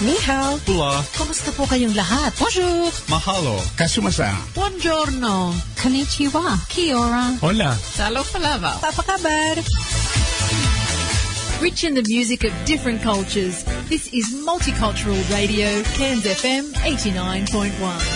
Ni hao. Hola. Kumusta po kayong lahat? Bonjour. Mahalo. Kasumasa. Buongiorno. Konnichiwa. Kia ora. Hola. Salo palava. Apa kabar? Rich in the music of different cultures, this is Multicultural Radio, Cairns FM 89.1.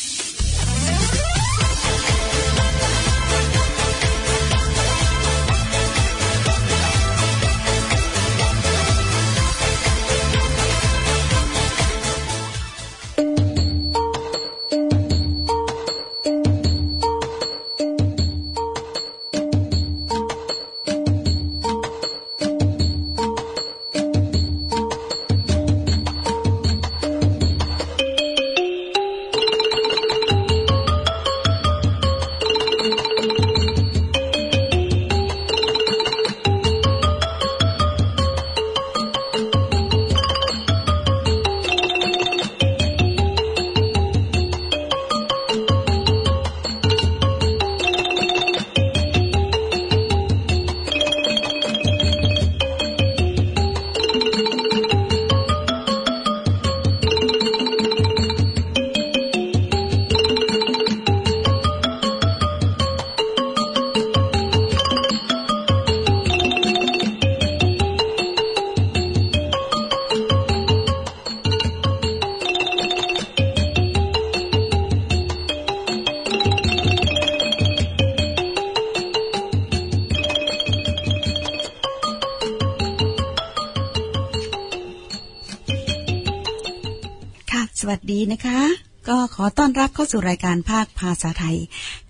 ดีนะคะ ก็ขอต้อนรับเข้าสู่รายการภาคภาษาไทย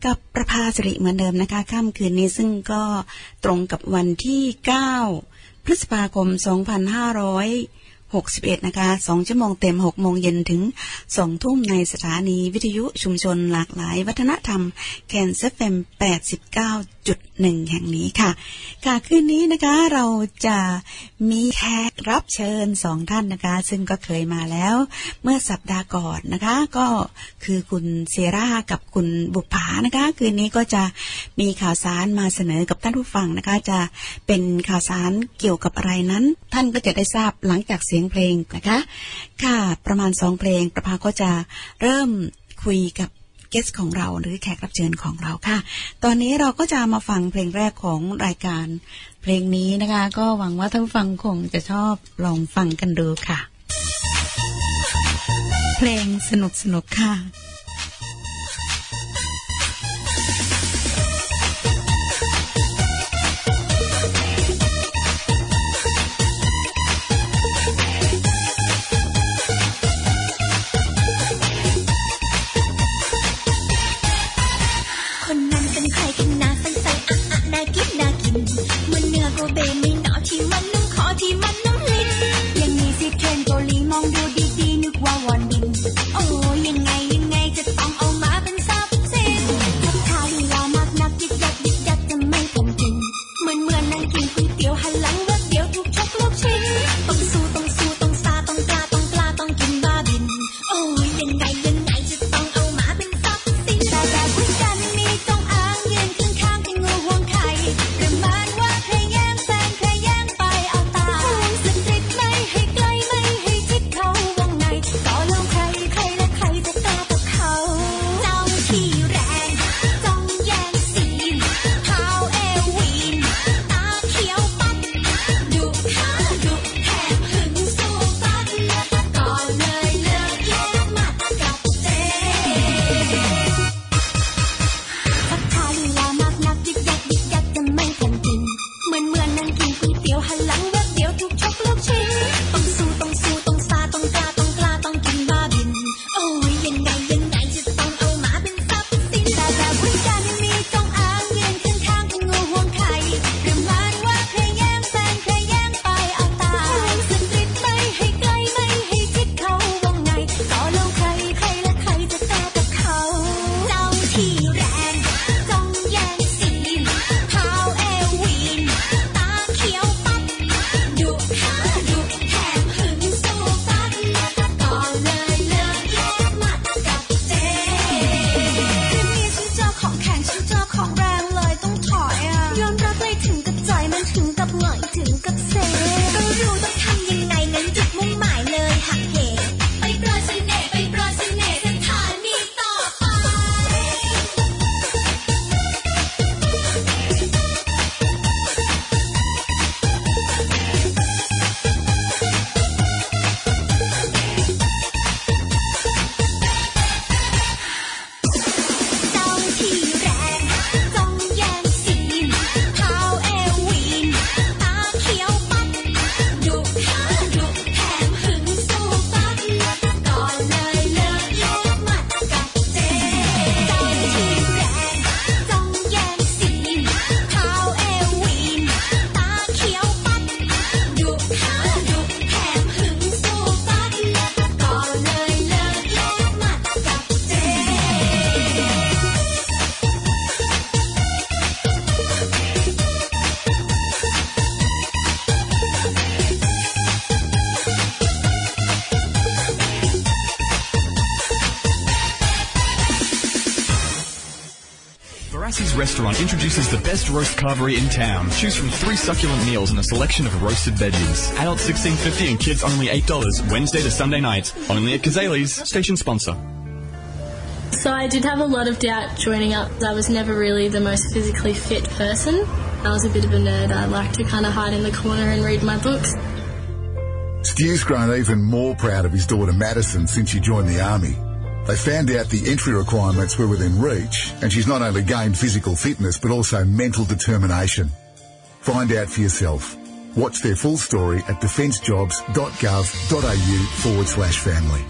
กับประภาสิริเหมือนเดิมนะคะค่ำคืนนี้ซึ่งก็ตรงกับวันที่ 9 พฤษภาคม 2561 นะคะ2ชั่วโมงเต็ม 6 โมงเย็นถึง 2 ทุ่มในสถานีวิทยุชุมชนหลากหลาย วัฒนธรรมแคนเซฟเฟม89.5 89.1แห่งนี้ค่ะ ค่ะคืนนี้นะคะเราจะมีแขกรับเชิญสองท่านนะคะ ซึ่งก็เคยมาแล้ว เมื่อสัปดาห์ก่อนนะคะ ก็คือคุณเซรากับคุณบุปผานะคะ คืนนี้ก็จะมีข่าวสารมาเสนอกับท่านผู้ฟังนะคะ จะเป็นข่าวสารเกี่ยวกับอะไรนั้น ท่านก็จะได้ทราบหลังจากเสียงเพลงนะคะ ค่ะประมาณสองเพลงประภาก็จะเริ่มคุยกับ เกสของเราหรือแขกรับเชิญของเราค่ะ ตอนนี้เราก็จะมาฟังเพลงแรกของรายการ เพลงนี้นะคะ ก็หวังว่าท่านฟังคงจะชอบลองฟังกันดูค่ะ เพลงสนุกสนุกๆค่ะ introduces the best roast carvery in town. Choose from three succulent meals and a selection of roasted veggies. Adults sixteen fifty and kids only eight dollars. Wednesday to Sunday night. Only at Kazali's, station sponsor. So I did have a lot of doubt joining up. I was never really the most physically fit person. I was a bit of a nerd. I liked to kind of hide in the corner and read my books. Stu's grown even more proud of his daughter Madison since she joined the army. They found out the entry requirements were within reach, and she's not only gained physical fitness but also mental determination. Find out for yourself. Watch their full story at defencejobs.gov.au forward slash family.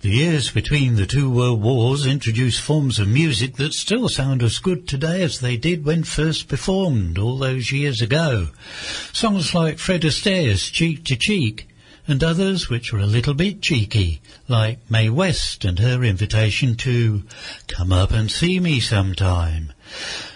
The years between the two world wars introduced forms of music that still sound as good today as they did when first performed all those years ago. Songs like Fred Astaire's Cheek to Cheek and others which were a little bit cheeky, like Mae West and her invitation to come up and see me sometime.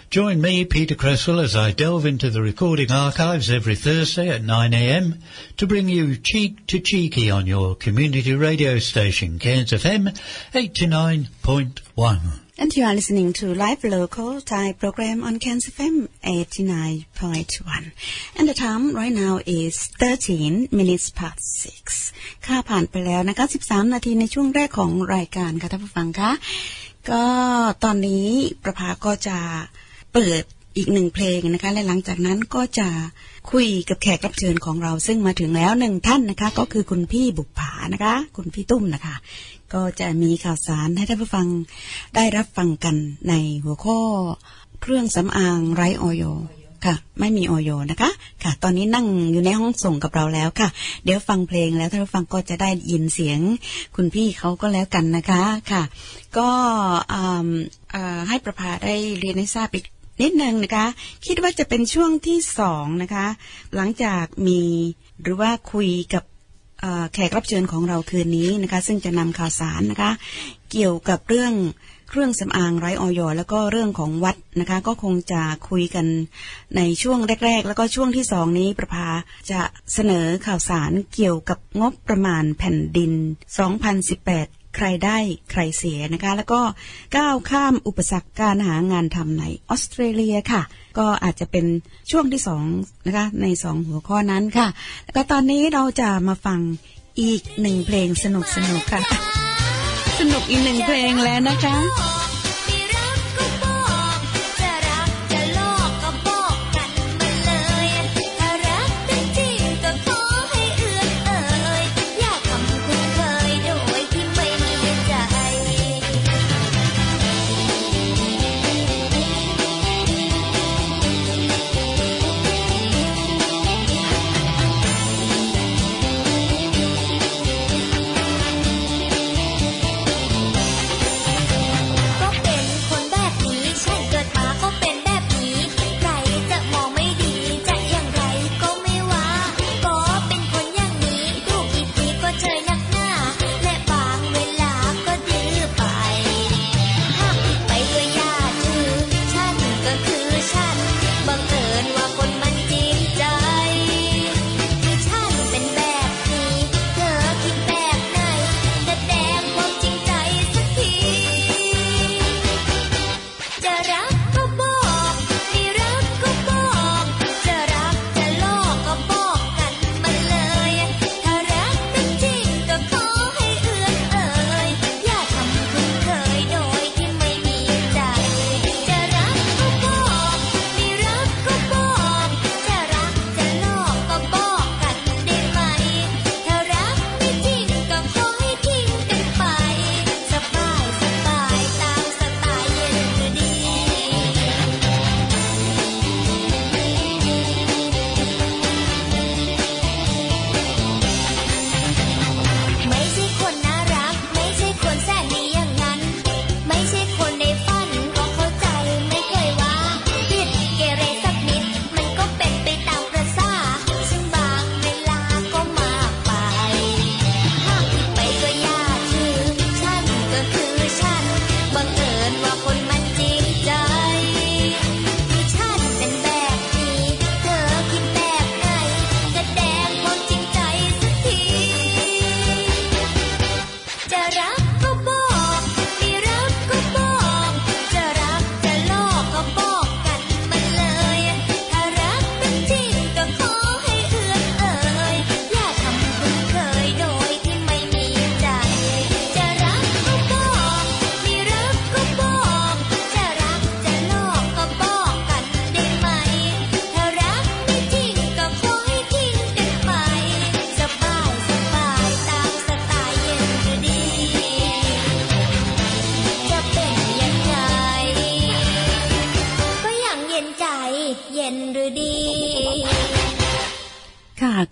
Join me, Peter Cresswell, as I delve into the recording archives every Thursday at 9am to bring you Cheek to Cheeky on your community radio station, Cairns FM 89.1. And you are listening to live local Thai program on Cairns FM 89.1. And the time right now is 13 minutes past 6. ค่าผ่านไปแล้วนะคะ 13 นาทีในช่วงแรกของรายการค่ะท่านผู้ฟังคะ ก็ตอนนี้ประภาก็จะเปิดอีกหนึ่งเพลงนะคะ และหลังจากนั้นก็จะคุยกับแขกรับเชิญของเราซึ่งมาถึงแล้วหนึ่งท่านนะคะ ก็คือคุณพี่บุปผานะคะ คุณพี่ตุ้มนะคะ ก็จะมีข่าวสารให้ท่านผู้ฟังได้รับฟังกันในหัวข้อเครื่องสำอางไร้ออยค่ะ ไม่มีออยนะคะ ค่ะ ตอนนี้นั่งอยู่ในห้องส่งกับเราแล้วค่ะ เดี๋ยวฟังเพลงแล้วท่านผู้ฟังก็จะได้ยินเสียงคุณพี่เขาก็แล้วกันนะคะค่ะ ก็ให้ประภาได้เรียนให้ทราบอีกนิดนึงนะคะ คิดว่าจะเป็นช่วงที่สองนะคะ หลังจากมีหรือว่าคุยกับ แขกรับเชิญของเราคืนนี้นะคะ ซึ่งจะนำข่าวสารนะคะ เกี่ยวกับเรื่องเครื่องสำอางไร้ออยแล้วก็เรื่องของวัดนะคะ ก็คงจะคุยกันในช่วงแรก ๆ แล้วก็ช่วงที่สองนี้ประภาจะเสนอข่าวสารเกี่ยวกับงบประมาณแผ่นดิน 2018ใครได้ใครเสียนะคะ แล้วก็ก้าวข้ามอุปสรรคการหางานทำในออสเตรเลียค่ะ ก็อาจจะเป็นช่วงที่สองนะคะในสองหัวข้อนั้นค่ะ แล้วก็ตอนนี้เราจะมาฟังอีกหนึ่งเพลงสนุกสนุกๆค่ะ สนุกอีกหนึ่งเพลงแล้วนะคะ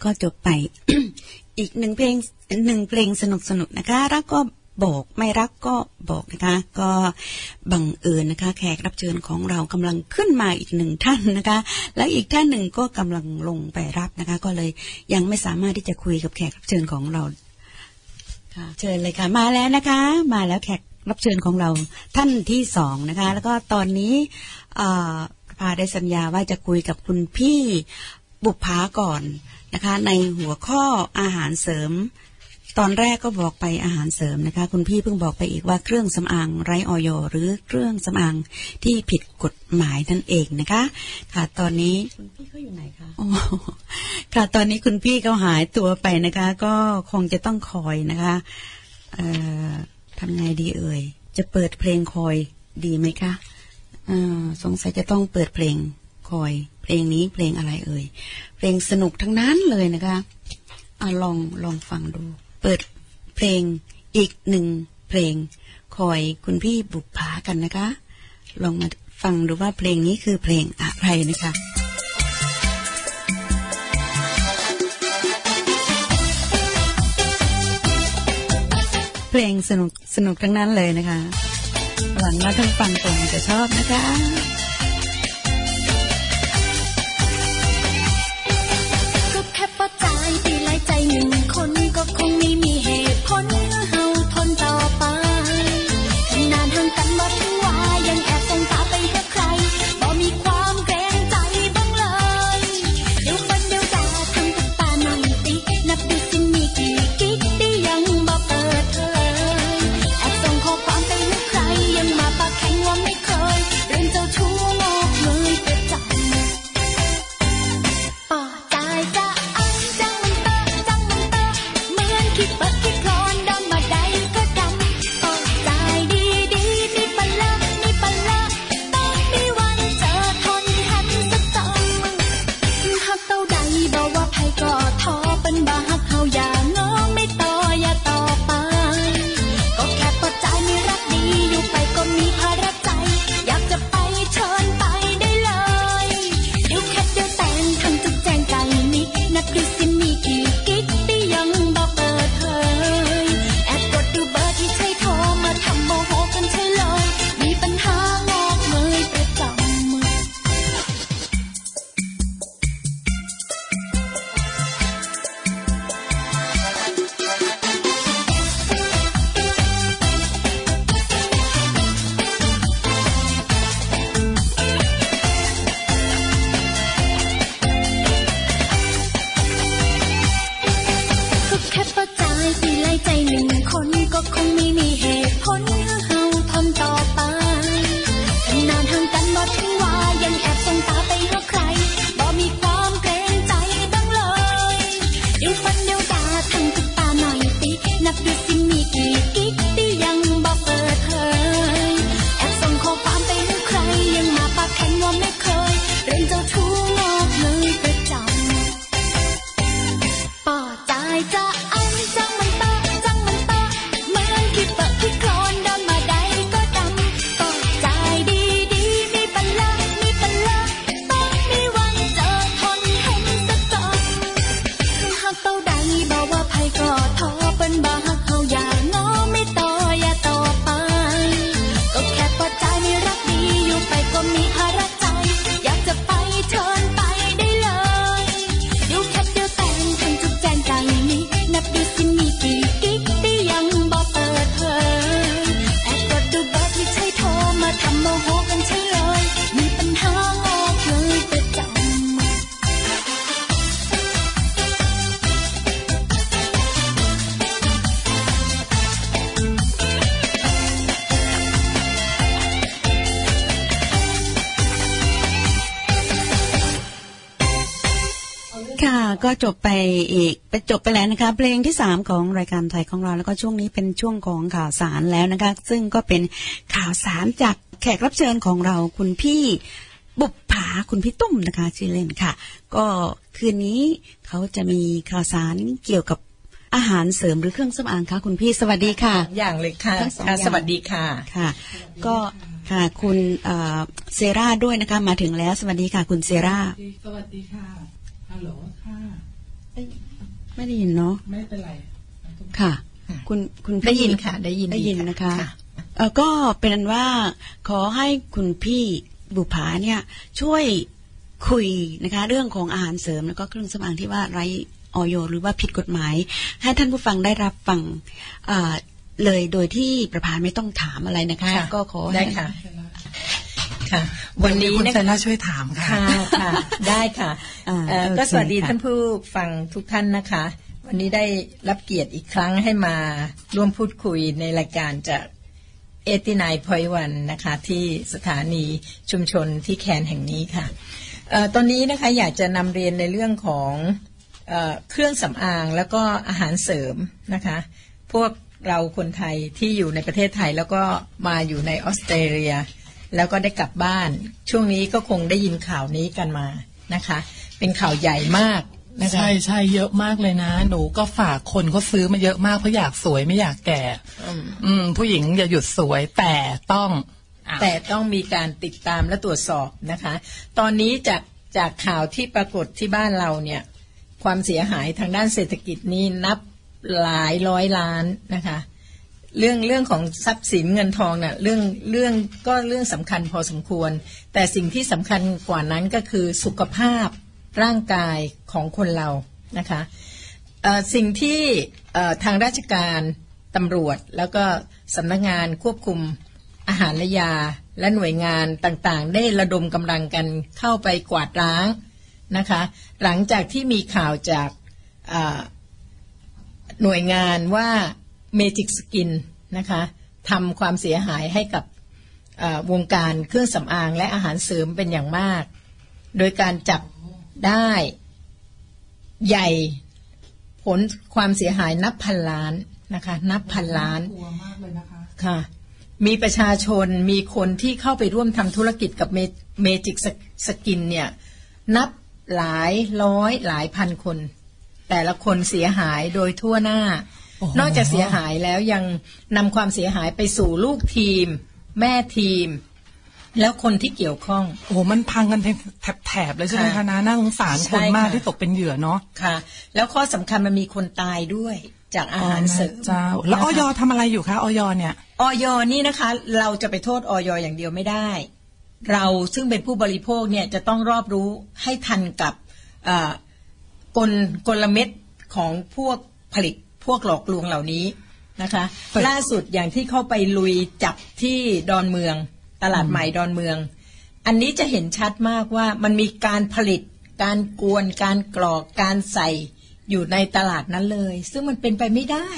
ก็จบไป อีกหนึ่งเพลงหนึ่งเพลงสนุกสนุกนะคะ รักก็บอกไม่รักก็บอกนะคะ ก็บังเอิญนะคะ แขกรับเชิญของเรากำลังขึ้นมาอีกหนึ่งท่านนะคะ แล้วอีกท่านหนึ่งก็กำลังลงไปรับนะคะ ก็เลยยังไม่สามารถที่จะคุยกับแขกรับเชิญของเราค่ะเชิญเลยค่ะ มาแล้วนะคะ มาแล้วแขกรับเชิญของเราท่านที่สองนะคะ แล้วก็ตอนนี้พาได้สัญญาว่าจะคุยกับคุณพี่บุปผาก่อน นะคะ ในหัวข้ออาหารเสริม ตอนแรกก็บอกไปอาหารเสริมนะคะ คุณพี่เพิ่งบอกไปอีกว่าเครื่องสำอางไร้ออยหรือเครื่องสำอางที่ผิดกฎหมายนั่นเองนะคะ ค่ะตอนนี้คุณพี่เขาอยู่ไหนคะอ๋อค่ะตอนนี้คุณพี่เขาหายตัวไปนะคะ ก็คงจะต้องคอยนะคะเอ่อทำไงดีเอ่ย จะเปิดเพลงคอยดีไหมคะเอ่อสงสัยจะต้องเปิดเพลงคอย เพลงนี้เพลงอะไรเอ่ย เพลงสนุกทั้งนั้นเลยนะคะอะลองลองฟังดู เปิดเพลงอีกหนึ่งเพลง คอยคุณพี่บุกผากันนะคะ ลองมาฟังดูว่าเพลงนี้คือเพลงอะไรนะคะเพลงสนุกสนุกทั้งนั้นเลยนะคะ หวังว่าท่านฟังคงจะชอบนะคะ ก็จบไปอีกไปจบไปแล้วนะคะเพลงที่สามของรายการไทยของเราแล้วก็ช่วงนี้เป็นช่วงของข่าวสารแล้วนะคะ ซึ่งก็เป็นข่าวสารจากแขกรับเชิญของเราคุณพี่บุปผาคุณพี่ตุ้มนะคะชื่อเล่นค่ะ ก็คืนนี้เขาจะมีข่าวสารเกี่ยวกับอาหารเสริมหรือเครื่องสำอางคะคุณพี่สวัสดีค่ะอย่างเลยค่ะทั้งสองค่ะอย่างสวัสดีค่ะค่ะ ก็ค่ะคุณเอ่อเซราด้วยนะคะมาถึงแล้ว สวัสดีค่ะ คุณเซราสวัสดีค่ะ ฮัลโหลค่ะเซไม่ได้ยินเนาะไม่เป็นไรค่ะ คุณคุณพี่ได้ยินค่ะ ได้ยินได้ยินดีค่ะนะคะค่ะเออก็เป็นอันว่าขอให้คุณพี่บุภาเนี่ย ช่วยคุยนะคะ เรื่องของอาหารเสริมแล้วก็เครื่องสำอางที่ว่าไร้ออยหรือว่าผิดกฎหมาย ให้ท่านผู้ฟังได้รับฟังอ่าเลยโดยที่ประพาไม่ต้องถามอะไรนะคะค่ะก็ขอให้ได้ค่ะ ค่ะ วันนี้คุณนะเซคะล่าช่วยถามค่ะค่ะค่ะได้ค่ะอ่าเอ่อโอเคก็สวัสดีค่ะท่านผู้ฟังทุกท่านนะคะ วันนี้ได้รับเกียรติอีกครั้งให้มาร่วมพูดคุยในรายการจากเอตินายพอยวันนะคะ ที่สถานีชุมชนที่แคนแห่งนี้ค่ะเอ่อตอนนี้นะคะอยากจะนำเรียนในเรื่องของเอ่อเครื่องสำอางแล้วก็อาหารเสริมนะคะ พวกเราคนไทยที่อยู่ในประเทศไทยแล้วก็มาอยู่ในออสเตรเลีย แล้วก็ได้กลับบ้าน ช่วงนี้ก็คงได้ยินข่าวนี้กันมานะคะ เป็นข่าวใหญ่มากนะคะใช่ใช่เยอะมากเลยนะ หนูก็ฝากคนเขาซื้อมาเยอะมากเพราะอยากสวยไม่อยากแก่ อืมอืมผู้หญิงอย่าหยุดสวยแต่ต้องอะแต่ต้องมีการติดตามและตรวจสอบนะคะ ตอนนี้จากจากข่าวที่ปรากฏที่บ้านเราเนี่ย ความเสียหายทางด้านเศรษฐกิจนี่นับหลายร้อยล้านนะคะ เรื่องเรื่องของทรัพย์สินเงินทองเนี่ยเรื่องเรื่องก็เรื่องสำคัญพอสมควร แต่สิ่งที่สำคัญกว่านั้นก็คือสุขภาพร่างกายของคนเรานะคะสิ่งที่ทางราชการตำรวจแล้วก็สำนักงานควบคุมอาหารและยา และหน่วยงานต่างๆ ได้ระดมกำลังกันเข้าไปกวาดล้างนะคะ หลังจากที่มีข่าวจากหน่วยงานว่า Magic Skin นะคะทำความเสียหายให้กับเอ่อวงการเครื่องสำอางและอาหารเสริมเป็นอย่างมาก โดยการจับได้ใหญ่ผลความเสียหายนับพันล้านนะคะนับพันล้านกลัวมากเลยนะคะค่ะมีประชาชนมีคนที่เข้าไปร่วมทำธุรกิจกับเมจิกสกินเนี่ยนับหลายร้อยหลายพันคน แต่ละคนเสียหายโดยทั่วหน้าโอ้โห นอกจากเสียหายแล้วยังนำความเสียหายไปสู่ลูกทีม แม่ทีม แล้วคนที่เกี่ยวข้อง โอ้โหมันพังกันแถบๆเลยใช่ไหมคะค่ะนะน่าสงสารใช่คนมากค่ะที่ตกเป็นเหยื่อเนาะค่ะ แล้วข้อสำคัญมันมีคนตายด้วยจากอาหารเสริมอ๋อแเจ้าแล้วออยทำอะไรอยู่คะออยเนี่ยออยนี่นะคะ เราจะไปโทษออยอย่างเดียวไม่ได้ เราซึ่งเป็นผู้บริโภคเนี่ยจะต้องรอบรู้ให้ทันกับเอ่อกลกลเม็ดของพวกผลิต พวกหลอกลวงเหล่านี้นะคะแต่ล่าสุดอย่างที่เข้าไปลุยจับที่ดอนเมือง ตลาดใหม่ดอนเมือง อันนี้จะเห็นชัดมากว่ามันมีการผลิต การกวน การกรอกการใส่อยู่ในตลาดนั้นเลย ซึ่งมันเป็นไปไม่ได้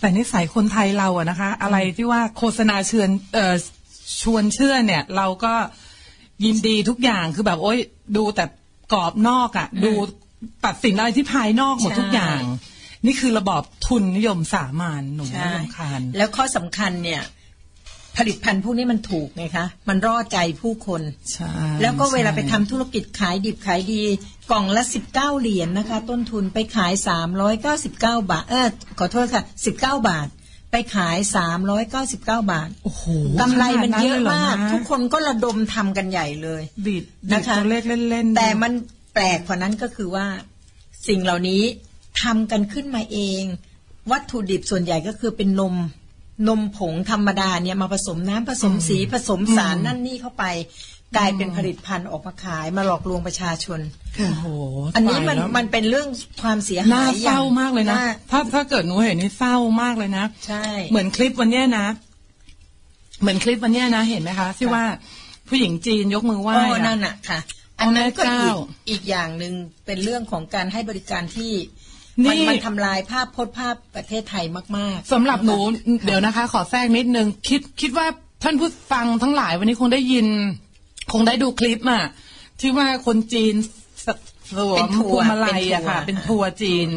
แต่นิสัยคนไทยเราอะนะคะ อะไรที่ว่าโฆษณาเชิญเอ่อชวนเชื่อเนี่ย เราก็ยินดีทุกอย่างคือแบบโอ๊ยดูแต่กรอบนอกอะดูตัดสินอะไรที่ภายนอกหมดใช่ทุกอย่าง นี่คือระบอบทุนนิยมสามัญหนูใช่ไม่รำคาญแล้วข้อสำคัญเนี่ยผลิตภัณฑ์พวกนี้มันถูกไงคะ มันร่อใจผู้คนใช่แล้วก็เวลาใช่ไปทำธุรกิจขายดิบขายดี กล่องละสิบเก้าเหรียญนะคะ ต้นทุนไปขายสามร้อยเก้าสิบเก้าบาท เออขอโทษค่ะสิบเก้าบาท ไปขายสามร้อยเก้าสิบเก้าบาท โอ้โหกำไรมันเยอะขนาดมากนั้นลยหรทุกคนก็ระดมทำกันใหญ่เลยดีดดีดนะคะตัวเลขเล่นๆแต่มันแปลกกว่านั้นก็คือว่า สิ่งเหล่านี้ ทำกันขึ้นมาเอง วัตถุดิบส่วนใหญ่ก็คือเป็นนมนมผงธรรมดาเนี่ยมาผสมน้ำผสมสีผสมสารนั่นนี่เข้าไป กลายเป็นผลิตภัณฑ์ออกมาขายมาหลอกลวงประชาชนโอ้โหอันนี้มันตายแล้วมันเป็นเรื่องความเสียน่าหายเศร้ามากเลยนะน่ถ้าถ้าเกิดหนูเห็นนี่เศร้ามากเลยนะใช่เหมือนคลิปวันเนี้ยนะ เหมือนคลิปวันเนี้ยนะเห็นไหมคะที่ว่าผู้หญิงจีนยกมือไหว้โอ้อะนั่นน่ะค่ะ อันนั้นก็แม่อีเจ้ากอีกอย่างหนึ่งเป็นเรื่องของการให้บริการที่นี่ มันมันทำลายภาพพจน์ภาพประเทศไทยมาก ๆสำหรับหนูะคะเดี๋ยวนะคะ ขอแทรกนิดนึงคิดคิดว่าท่านผู้ฟังทั้งหลายวันนี้คงได้ยิน คงได้ดูคลิปอะที่ว่าคนจีนสวมพวร์วงมาลัยอะค่ะเป็นทัวร์เป็นทัวร์เป็นทัวร์จีน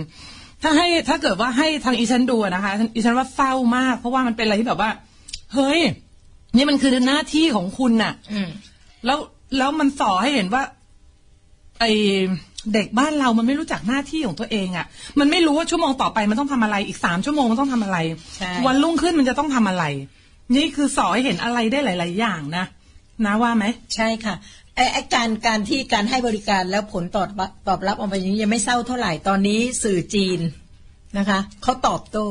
ถ้าให้ถ้าเกิดว่าให้ทางอีฉันดูอะนะคะอีฉันว่าเศร้ามาก เพราะว่ามันเป็นอะไรที่แบบว่า เฮ้ย นี่มันคือหน้าที่ของคุณน่ะอืมแล้วแล้วมันส่อให้เห็นว่า ไอ เด็กบ้านเรามันไม่รู้จักหน้าที่ของตัวเองอะ่ะ มันไม่รู้ว่าชั่วโมงต่อไปมันต้องทำอะไรอีกสามชั่วโมงมันต้องทำอะไรใช่วันรุ่งขึ้นมันจะต้องทำอะไร นี่คือสอให้เห็นอะไรได้หลาย ๆ อย่างนะนะว่าไหมใช่ค่ะไอ้ไอ้การการที่การให้บริการแล้วผลตอบรับตอบรับออกมาอย่างนี้ยังไม่เศร้าเท่าไหร่ตอนนี้สื่อจีนนะคะเขาตอบโต้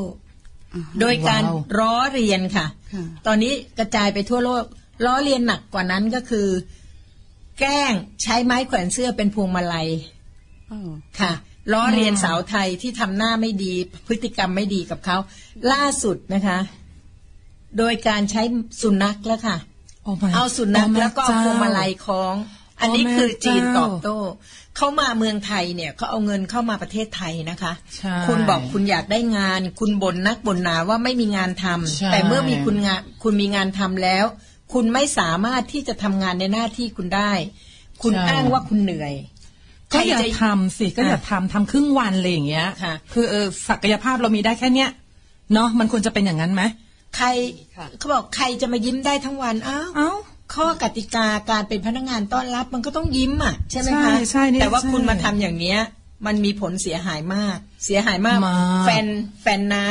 โดยการว้าวล้อเรียนค่ะค่ะ ตอนนี้กระจายไปทั่วโลกล้อเรียนหนักกว่านั้นก็คือ แกล้งใช้ไม้แขวนเสื้อเป็นพวงมาลัยอ้าว ค่ะล้อเรียนสาวไทยที่ทำหน้าไม่ดี พฤติกรรมไม่ดีกับเขา ล่าสุดนะคะ โดยการใช้สุนัขแล้วค่ะโอ้ my เอาสุนัขโอ้แม่แล้วก็เอาพวงมาลัยคล้อง อันนี้โอ้แม่คือจีนเจ้าตอบโต้เขามาเมืองไทยเนี่ยเขาเอาเงินเข้ามาประเทศไทยนะคะใช่คุณบอกคุณอยากได้งาน คุณบ่นนักบ่นหนาว่าไม่มีงานทำใช่แต่เมื่อมีคุณงานคุณมีงานทำแล้ว คุณไม่สามารถที่จะทำงานในหน้าที่คุณได้ คุณอ้างว่าคุณเหนื่อย ก็อย่าใครจะทำสิก็อย่าทำทำครึ่งวันอะไรอย่างเงี้ยค่ะคือเออศักยภาพเรามีได้แค่เนี้ยเนาะมันควรจะเป็นอย่างนั้นไหมใครเขาบอกใครจะมายิ้มได้ทั้งวันอ้าวเอ้าข้อกติกาการเป็นพนักงานต้อนรับมันก็ต้องยิ้มอะใช่ไหมใช่คะใช่เนี่ยแต่ว่าใช่คุณมาทำอย่างเนี้ย มันมีผลเสียหายมาก เสียหายมากมากแฟนแฟนน้า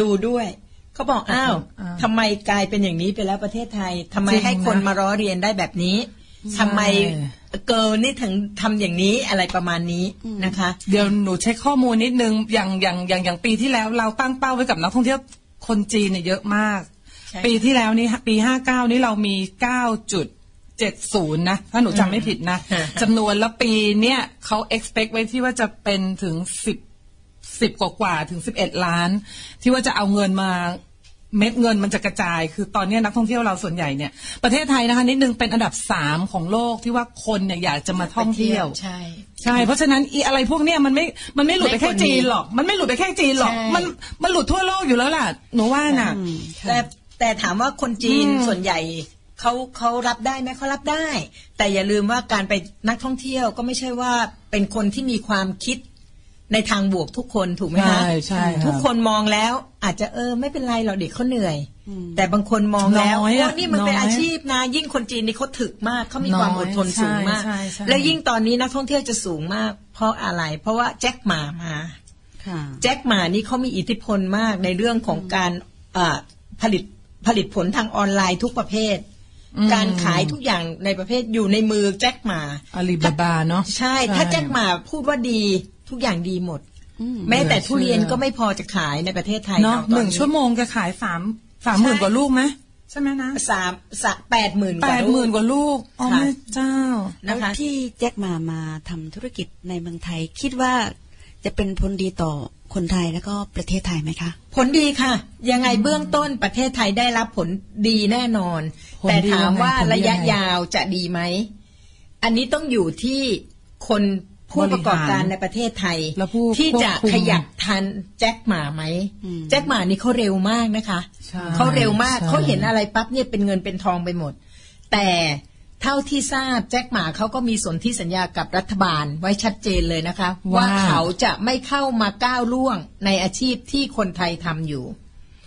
ดูด้วยเขาบอกอ้าวอ่าทำไมกลายเป็นอย่างนี้ไปแล้วประเทศไทยทำไมจริงให้คนนะมาร้อเรียนได้แบบนี้ ทำไมใช่เกิร์ลนี่ถึงทำอย่างนี้อะไรประมาณนี้นะคะ เดี๋ยวหนูเช็คข้อมูลนิดนึงอย่างอย่างอย่างอย่างปีที่แล้วเราตั้งเป้าไว้กับนักท่องเที่ยวคนจีนเนี่ยเยอะมากใช่ปีที่แล้วนี่ปีห้าเก้านี่เรามีเก้าจุดเจ็ดศูนย์นะ ถ้าหนูจำไม่ผิดนะอืมจำนวนแล้วปีเนี่ยเขา expect ไว้ที่ว่าจะเป็นถึงสิบสิบกว่ากว่าๆถึงสิบเอ็ดล้าน ที่ว่าจะเอาเงินมา เม็ดเงินมันจะกระจาย คือตอนเนี้ยนักท่องเที่ยวเราส่วนใหญ่เนี่ย ประเทศไทยนะคะนิดนึงเป็นอันดับสามของโลกที่ว่าคนเนี่ยอยากจะมาท่องเที่ยว ใช่ ใช่ เพราะฉะนั้นอีอะไรพวกเนี้ยมันไม่ มันไม่หลุดไปแค่ไม่ควรมีจีนหรอก มันไม่หลุดไปแค่จีนหรอกใช่มัน มันหลุดทั่วโลกอยู่แล้วล่ะ หนูว่าน่ะ แต่แต่ถามว่าคนจีนอืมส่วนใหญ่เขาเขารับได้ไหมเขารับได้ แต่อย่าลืมว่าการไปนักท่องเที่ยวก็ไม่ใช่ว่าเป็นคนที่มีความคิด ในทางบวกทุกคนถูกไหมคะใช่ใช่ครับทุกคนมองแล้ว อาจจะเออไม่เป็นไรหรอกเด็กเขาเหนื่อย แต่บางคนมองแล้วน้อยอะโอ้นี่มันเป็นน้อยอาชีพนะ ยิ่งคนจีนนี่เขาถึกมากเขามีความน้ออยดทนสูงมากใช่ใช่ใช่แล้วยิ่งตอนนี้นักท่องเที่ยวจะสูงมาก เพราะอะไร เพราะว่าแจ็คหมามาค่ะแจ็คหมานี่เขามีอิทธิพลมากในเรื่องของการอ่าผลิตผลิตผลทางออนไลน์ทุกประเภทอืมการขายทุกอย่างในประเภทอยู่ในมือแจ็คหมาอาลีบาบาเนาะใช่ ถ้าแจ็คหมาพูดว่าดี ทุกอย่างดีหมด แม้แต่ทุเรียนก็ไม่พอจะขายในประเทศไทยเนาะรตอหนึ่งชั่วโมงจะขายสามสามหมื่นกว่าลูกไหมใช่ไหมนะสามสะแปดหมื่นแปดหมื่นกว่าลูกอ๋อค่ะแม่เจ้าแล้วนะคะที่แจ็คมามาทำธุรกิจในเมืองไทย คิดว่าจะเป็นผลดีต่อคนไทยแล้วก็ประเทศไทยไหมคะ ผลดีค่ะ ยังไงเบื้องต้นประเทศไทยได้รับผลดีแน่นอนผลแต่ดีถามว่ายังไงผลดีระยะยังไงยาวจะดีไหม อันนี้ต้องอยู่ที่คน ผู้ประกอบการในประเทศไทยแล้วผู้ที่จะควบคุมขยับทันแจ็คหมาไหมอืมแจ็คหมานี่เขาเร็วมากนะคะใช่เขาเร็วมากใช่เขาเห็นอะไรปั๊บเนี่ยเป็นเงินเป็นทองไปหมด แต่เท่าที่ทราบแจ็คหมาเขาก็มีสนธิสัญญากับรัฐบาลไว้ชัดเจนเลยนะคะ ว่าว่าเขาจะไม่เข้ามาก้าวล่วงในอาชีพที่คนไทยทำอยู่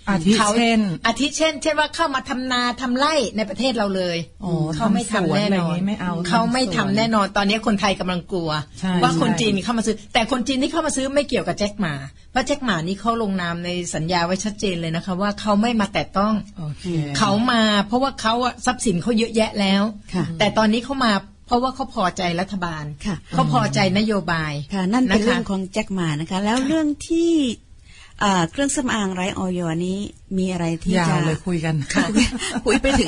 อาทิเขาเช่น อาทิเช่น เช่นว่าเข้ามาทำนาทำไร่ในประเทศเราเลยอ๋อเขาไม่ทำแน่นอนทำสวนอะไรอย่างงี้ไม่เอาเขาไม่ทำทำสวนแน่นอนตอนนี้คนไทยกำลังกลัวใช่ว่าคนใช่จีนเข้ามาซื้อ แต่คนจีนที่เข้ามาซื้อไม่เกี่ยวกับแจ็คหมาเพราะแจ็คหมานี่เขาลงนามในสัญญาไว้ชัดเจนเลยนะคะ ว่าเขาไม่มาแตะต้องโอเคเขามาเพราะว่าเขาอะทรัพย์สินเขาเยอะแยะแล้วค่ะแต่ตอนนี้เขามาเพราะว่าเขาพอใจรัฐบาลค่ะเขาพอใจนโยบายค่ะนั่นเป็นนะคะเรื่องของแจ็คหมานะคะ แล้วเรื่องที่อ่า เครื่องสำอางไร้ออยนี้มีอะไรที่ยาจะวเลยคุยกันคุยไปถึง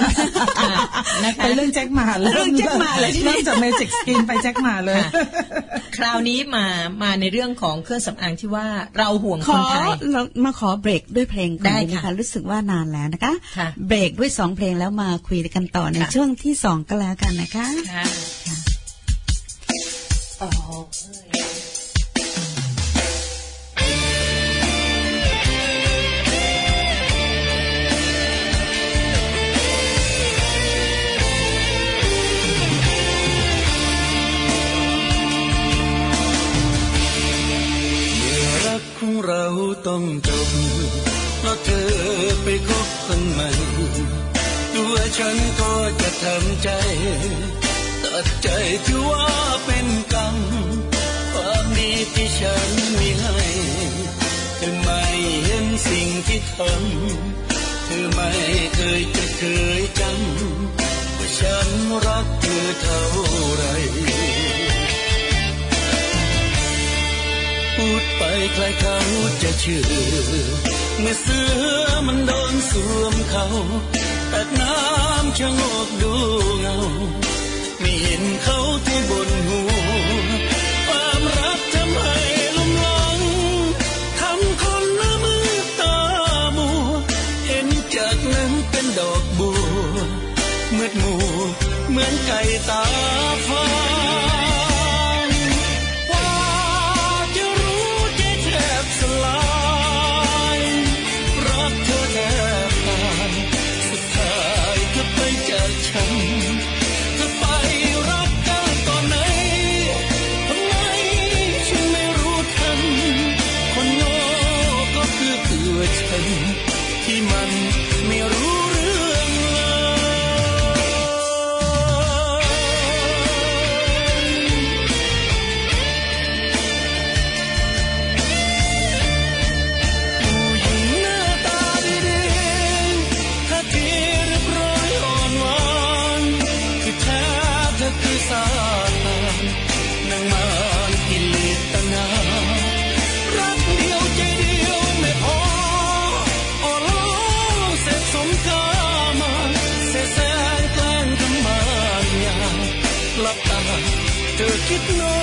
นะคะไปเรื่องแจ็คหมาเลยเรื่องแจ็คหมาเลยทีนี้เริ่มจากเมจิกสกินไปแจ็คหมาเลยค่ะคราวนี้มามาในเรื่องของเครื่องสำอางที่ว่าเราห่วงขคอนไทยเรามาขอเบรกด้วยเพลงก่อนได้ดีไหมค่ะคะรู้สึกว่านานแล้วนะคะค่ะเบรกด้วยสองเพลงแล้วมาคุยกันต่อในค่ะช่วงที่สองก็แล้วกันนะคะค่ เราต้องจบเพราะเธอไปคบคนใหม่ตัวฉันก็จะทำใจ ตัดใจถือว่าเป็นกรรมความดีที่ฉันมีให้เธอไม่เห็นสิ่งที่ทำเธอไม่เคยจะเคยจำว่าฉันรักเธอเท่า ไรพูดไปใครเขาจะเชื่อ เมื่อเสือมันโดนสวมเขาตักน้ำชะงกดูเงา ไม่เห็นเขาที่บนหัวความรักทำให้ลุ่มหลงทำคนละมือตามัว เห็นจากนั้นเป็นดอกบัวมืดมัวเหมือนไก่ตาฟ้า เธ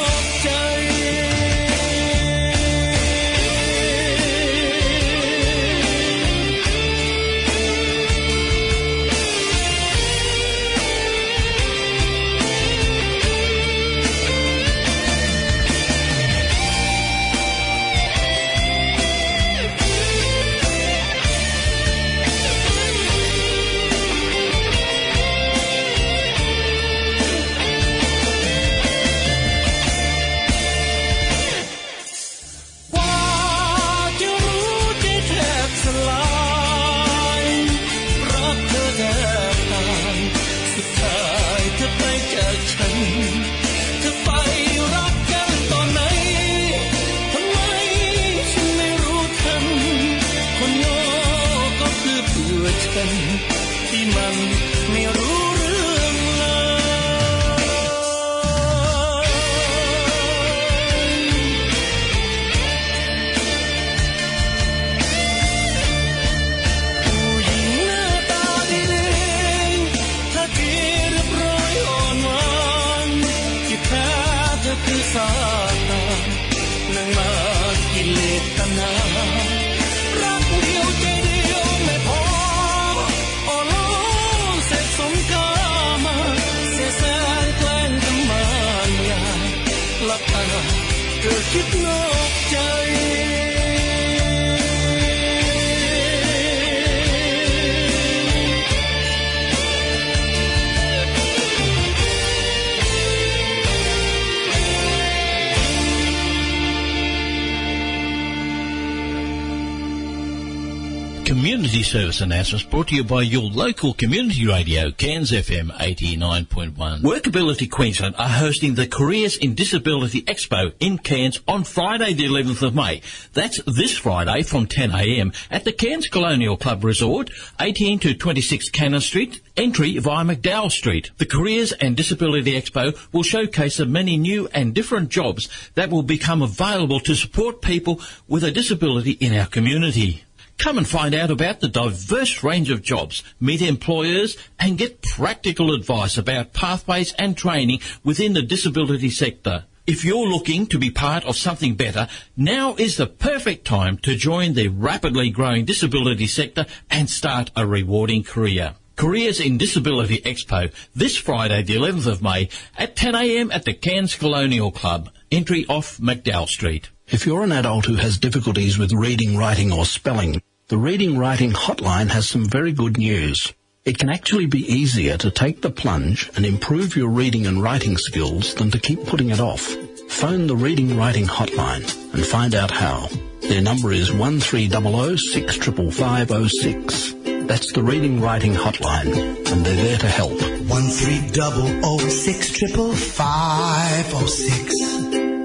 service announcements brought to you by your local community radio, Cairns FM 89.1. Workability Queensland are hosting the Careers in Disability Expo in Cairns on Friday the 11th of May. That's this Friday from 10am at the Cairns Colonial Club Resort, 18 to 26 Cannon Street, entry via McDowell Street. The Careers and Disability Expo will showcase the many new and different jobs that will become available to support people with a disability in our community. Come and find out about the diverse range of jobs, meet employers and get practical advice about pathways and training within the disability sector. If you're looking to be part of something better, now is the perfect time to join the rapidly growing disability sector and start a rewarding career. Careers in Disability Expo this Friday, the 11th of May at 10am at the Cairns Colonial Club. Entry off McDowell Street. If you're an adult who has difficulties with reading, writing or spelling, the Reading Writing Hotline has some very good news. It can actually be easier to take the plunge and improve your reading and writing skills than to keep putting it off. Phone the Reading Writing Hotline and find out how. Their number is 1300 65506. That's the Reading Writing Hotline and they're there to help. One three double oh six triple five oh six.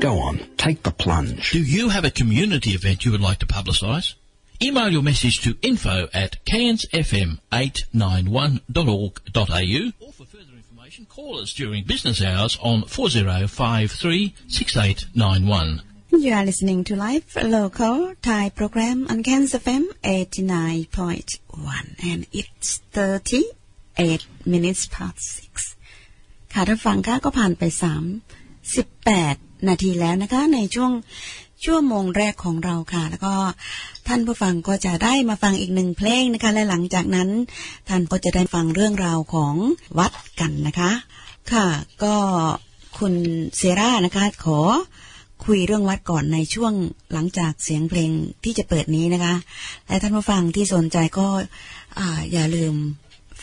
Go on, take the plunge. Do you have a community event you would like to publicise? Email your message to info at cairnsfm891.org.au or for further information station. Call us during business hours on 40536891. You are listening to live local Thai program on Cairns FM 89.1 and it's 38 minutes past 6 ค่ะท่านฟังค่ะก็ผ่านไป 38 นาทีแล้วนะคะ ในช่วง ชั่วโมงแรกของเราค่ะ แล้วก็ท่านผู้ฟังก็จะได้มาฟังอีกหนึ่งเพลงนะคะ และหลังจากนั้น ท่านก็จะได้ฟังเรื่องราวของวัดกันนะคะ ค่ะ ก็คุณเซรานะคะ ขอคุยเรื่องวัดก่อนในช่วงหลังจากเสียงเพลงที่จะเปิดนี้นะคะ และท่านผู้ฟังที่สนใจก็ออย่าลืม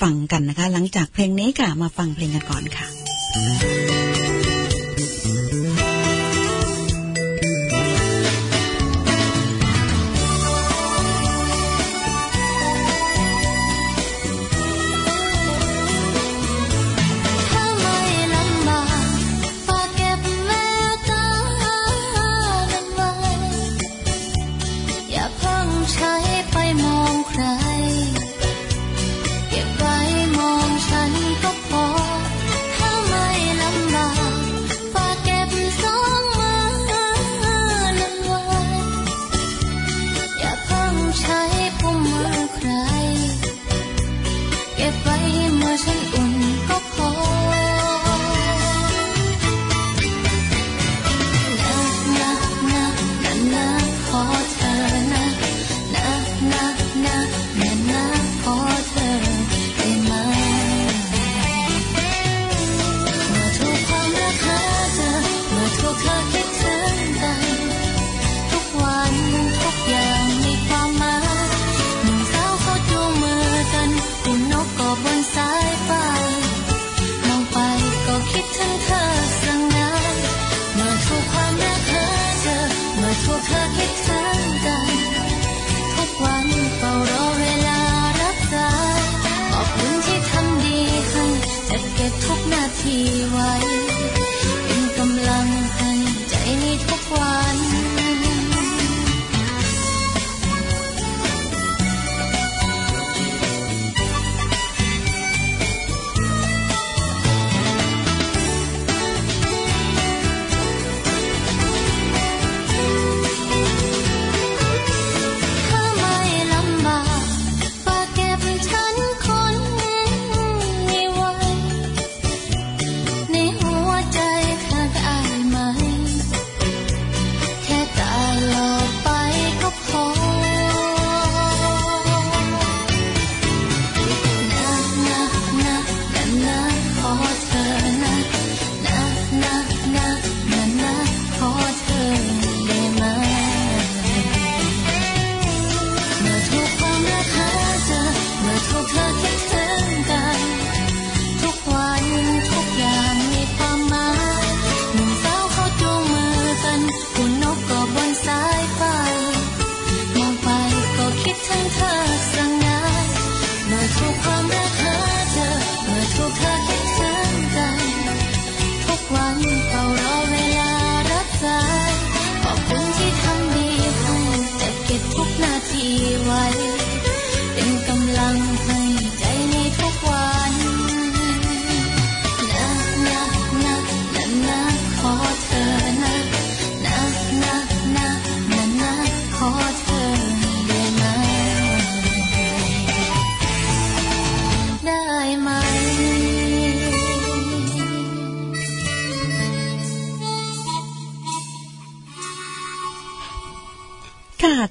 ฟังกันนะคะ หลังจากเพลงนี้ค่ะ มาฟังเพลงกันก่อนค่ะ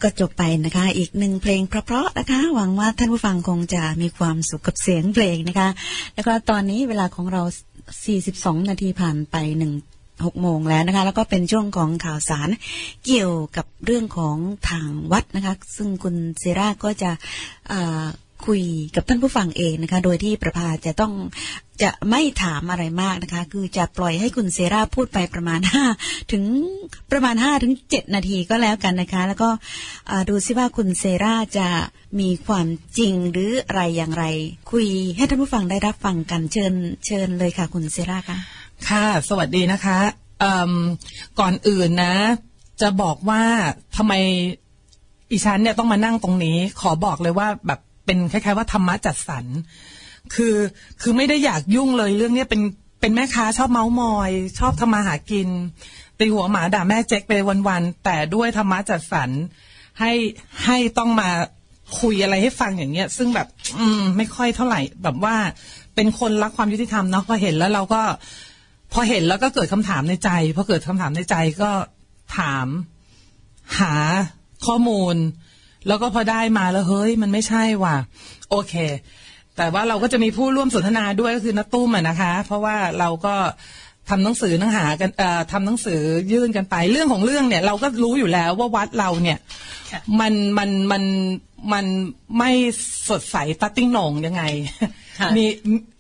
ก็จบไปนะคะ อีกหนึ่งเพลงเพราะๆนะคะ หวังว่าท่านผู้ฟังคงจะมีความสุขกับเสียงเพลงนะคะ แล้วก็ตอนนี้เวลาของเรา 42 นาทีผ่านไปหนึ่งหกโมงแล้วนะคะ แล้วก็เป็นช่วงของข่าวสารเกี่ยวกับเรื่องของทางวัดนะคะ ซึ่งคุณเซราก็จะ คุยกับท่านผู้ฟังเองนะคะ โดยที่ประภาจะต้องจะไม่ถามอะไรมากนะคะ คือจะปล่อยให้คุณเซราพูดไปประมาณ5ถึงประมาณ5ถึง7นาทีก็แล้วกันนะคะ แล้วก็ดูซิว่าคุณเซราจะมีความจริงหรืออะไรอย่างไร คุยให้ท่านผู้ฟังได้รับฟังกันเชิญเชิญเลยค่ะ คุณเซราค่ะค่ะ สวัสดีนะคะก่อนอื่นนะ จะบอกว่าทำไมอีฉันเนี่ยต้องมานั่งตรงนี้ ขอบอกเลยว่าแบบ เป็นคล้ายๆว่าธรรมะจัดสรรคือคือไม่ได้อยากยุ่งเลยเรื่องเนี้ยเป็นเป็นแม่ค้าชอบเมาส์มอย ชอบทำมาหากิน ตีหัวหมาด่าแม่เจ๊กไปวันๆแต่ด้วยธรรมะจัดสรรให้ให้ต้องมาคุยอะไรให้ฟังอย่างเงี้ย ซึ่งแบบ อืม ไม่ค่อยเท่าไหร่ แบบว่าเป็นคนรักความยุติธรรมเนาะพอเห็นแล้วเราก็ พอเห็นแล้วก็เกิดคำถามในใจพอเกิดคำถามในใจก็ถาม หาข้อมูล แล้วก็พอได้มาแล้วเฮ้ย มันไม่ใช่ว่ะ โอเค แต่ว่าเราก็จะมีผู้ร่วมสนทนาด้วยก็คือนัตุ้มอะนะคะ เพราะว่าเราก็ทำหนังสือหนังหากันเอ่อทำหนังสือยื่นกันไป เรื่องของเรื่องเนี่ย เราก็รู้อยู่แล้วว่าวัดเราเนี่ย มันมันมันมันไม่สดใสตัดติ้งโหน่งยังไงค่ะมี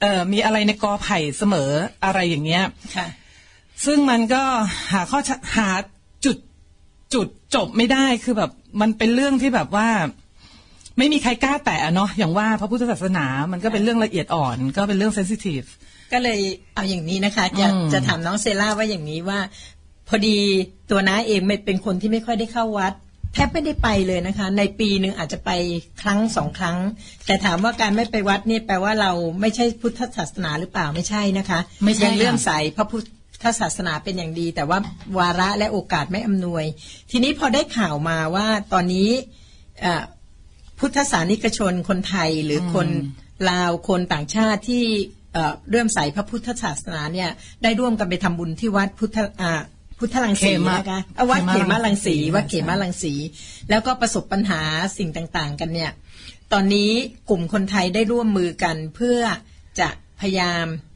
เอ่อมีอะไรในกอไผ่เสมออะไรอย่างเงี้ยค่ะซึ่งมันก็หาข้อชหาจุดจุดจบไม่ได้คือแบบ มันเป็นเรื่องที่แบบว่า ไม่มีใครกล้าแตะเนาะอย่างว่าพระพุทธศาสนา มันก็เป็นเรื่องละเอียดอ่อน ก็เป็นเรื่องเซนซิทีฟก็เลยเอาอย่างนี้นะคะ จะอืมจะถามน้องเซล่าว่าอย่างนี้ว่า พอดีตัวน้าเองไม่เป็นคนที่ไม่ค่อยได้เข้าวัดแทบไม่ได้ไปเลยนะคะ ในปีหนึ่งอาจจะไปครั้งสองครั้ง แต่ถามว่าการไม่ไปวัดนี่แปลว่าเราไม่ใช่พุทธศาสนาหรือเปล่าไม่ใช่นะคะไม่ใช่ยังเลื่อมค่ะใสพระพุทธ ศาสนาเป็นอย่างดี แต่ว่าวาระและโอกาสไม่อำนวย ทีนี้พอได้ข่าวมาว่าตอนนี้เอ่อพุทธศาสนิกชนคนไทยหรือคนลาวคนต่างชาติที่เอ่อเริ่อมใสพระพุทธศาสนาเนี่ยได้ร่วมกันไปทำบุญที่วัดพุทธอ่าพุทธลังสีเขมะนะคะอะวัดเขเขมะมารัลังงสีสีวัดเขมาลังสี แล้วก็ประสบปัญหาสิ่งต่างๆ กันเนี่ย ตอนนี้กลุ่มคนไทยได้ร่วมมือกันเพื่อจะพยายามเอ่อ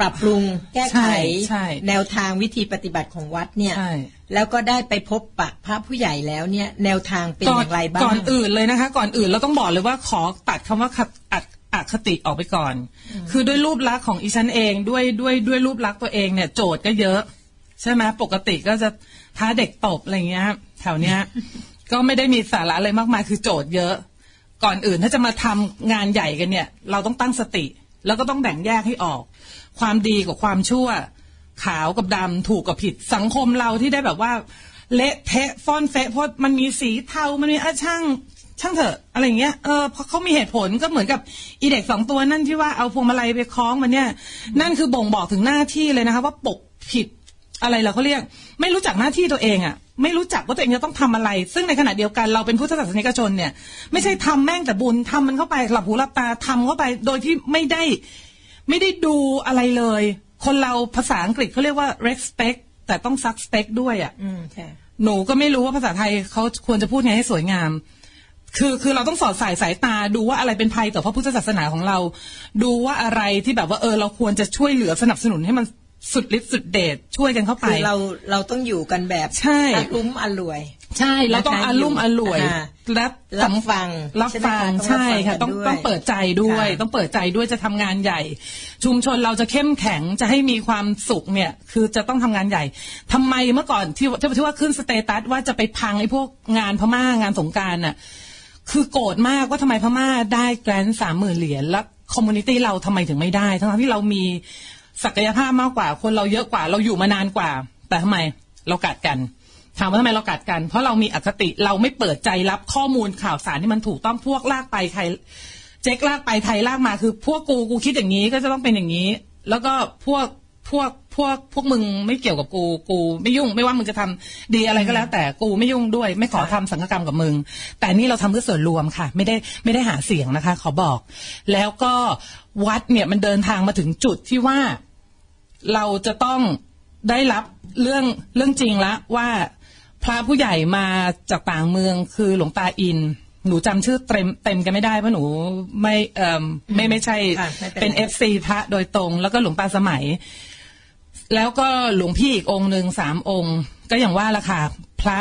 ปรับปรุงแก้ไขใช่ใช่แนวทางวิธีปฏิบัติของวัดเนี่ยใช่แล้วก็ได้ไปพบปะพระผู้ใหญ่แล้วเนี่ย แนวทางเป็นอย่างไรบ้างก่อนอื่นเลยนะคะ ก่อนอื่นเราต้องบอกเลยว่าขอตัดคำว่าขัดอัดอคติออกไปก่อน คือด้วยรูปลักษณ์ของอีฉันเองด้วยด้วยด้วยรูปลักษณ์ตัวเองเนี่ย โจทย์ก็เยอะ ใช่ไหมปกติก็จะท้าเด็กตบอะไรเงี้ย แถวเนี้ย ก็ไม่ได้มีสาระอะไรมากมายคือโจทย์เยอะ ก่อนอื่นถ้าจะมาทำงานใหญ่กันเนี่ย เราต้องตั้งสติ แล้วก็ต้องแบ่งแยกให้ออก ความดีกับความชั่ว ขาวกับดำถูกกับผิดสังคมเราที่ได้แบบว่า เละเทะฟ้อนเฟะเพราะมันมีสีเทามันมีอะช่างช่างเถอะอะไรเงี้ย เออเพราะเขามีเหตุผลก็เหมือนกับอีเด็กสองตัวนั่นที่ว่าเอาพวงมาลัยไปคล้องมันเนี่ย นั่นคือบ่งบอกถึงหน้าที่เลยนะคะ ว่าปกผิดอะไรเราเขาเรียก ไม่รู้จักหน้าที่ตัวเองอะ ไม่รู้จักว่าตัวเองจะต้องทำอะไร ซึ่งในขณะเดียวกันเราเป็นพุทธศาสนิกชนเนี่ย ไม่ใช่ทำแม่งแต่บุญทำมันเข้าไปหลับหูหลับตาทำเข้าไป โดยที่ไม่ได้ ไม่ได้ดูอะไรเลย คนเราภาษาอังกฤษเขาเรียกว่า respect แต่ต้อง suspect ด้วยอะอืมค่ะหนูก็ไม่รู้ว่าภาษาไทยเขาควรจะพูดไงให้สวยงาม คือคือเราต้องสอดสายสายตาดูว่าอะไรเป็นภัยต่อพระพุทธศาสนาของเรา ดูว่าอะไรที่แบบว่าเออ เราควรจะช่วยเหลือสนับสนุนให้มันสุดฤทธิ์สุดเดชช่วยกันเข้าไป คือเราเราต้องอยู่กันแบบใช่อารุ้มอร่วย ใช่เราต้องนะคะอารุ่มอร่วยอ่าและรับฟังรับใช่ไหมฟังคะใช่ค่ะ ต้ต้อองงรับฟังกันด้วย ต้องเปิดใจด้วยค่ะต้องเปิดใจด้วยจะทำงานใหญ่ ชุมชนเราจะเข้มแข็งจะให้มีความสุขเนี่ย คือจะต้องทำงานใหญ่ทำไมเมื่อก่อนที่ที่ที่ว่าขึ้นสเตตัสว่าจะไปพังไอ้พวกงานพม่างานสงกรารน่ะ คือโกรธมากว่าทำไมพม่าได้แกรนสามหมื่นเหรียญแล้วคอมมูนิตี้เราทำไมถึงไม่ได้ ทั้งๆที่เรามีศักยภาพมากกว่า คนเราเยอะกว่า เราอยู่มานานกว่า แต่ทำไมเรากัดกัน ถามว่าทำไมเรากัดกัน เพราะเรามีอคติเราไม่เปิดใจรับข้อมูลข่าวสารที่มันถูกต้องพวกลากไปใครเจ๊กลากไปไทยลากมาคือพวกกูกูคิดอย่างนี้ก็จะต้องเป็นอย่างนี้ แล้วก็พวกพวกพวกพวกมึงไม่เกี่ยวกับกูกูไม่ยุ่งไม่ว่ามึงจะทำดีอะไรก็แล้ว แต่กูไม่ยุ่งด้วย ไม่ขอทำสังฆกรรมกับมึง แต่นี่เราทำเพื่อส่วนรวมค่ะ ไม่ได้ไม่ได้หาเสียงนะคะ ขอบอก แล้วก็วัดเนี่ยมันเดินทางมาถึงจุดที่ว่าเราจะต้องได้รับเรื่องเรื่องจริงละว่า พระผู้ใหญ่มาจากต่างเมืองคือหลวงตาอิน หนูจำชื่อเต็มเต็มกันไม่ได้เพราะหนูไม่เอ่อไม่ไม่ใช่ค่ะไม่เป็นไรเป็น FC พระโดยตรง แล้วก็หลวงตาสมัย แล้วก็หลวงพี่อีกองค์หนึ่งสามองค์ ก็อย่างว่าละค่ะพระ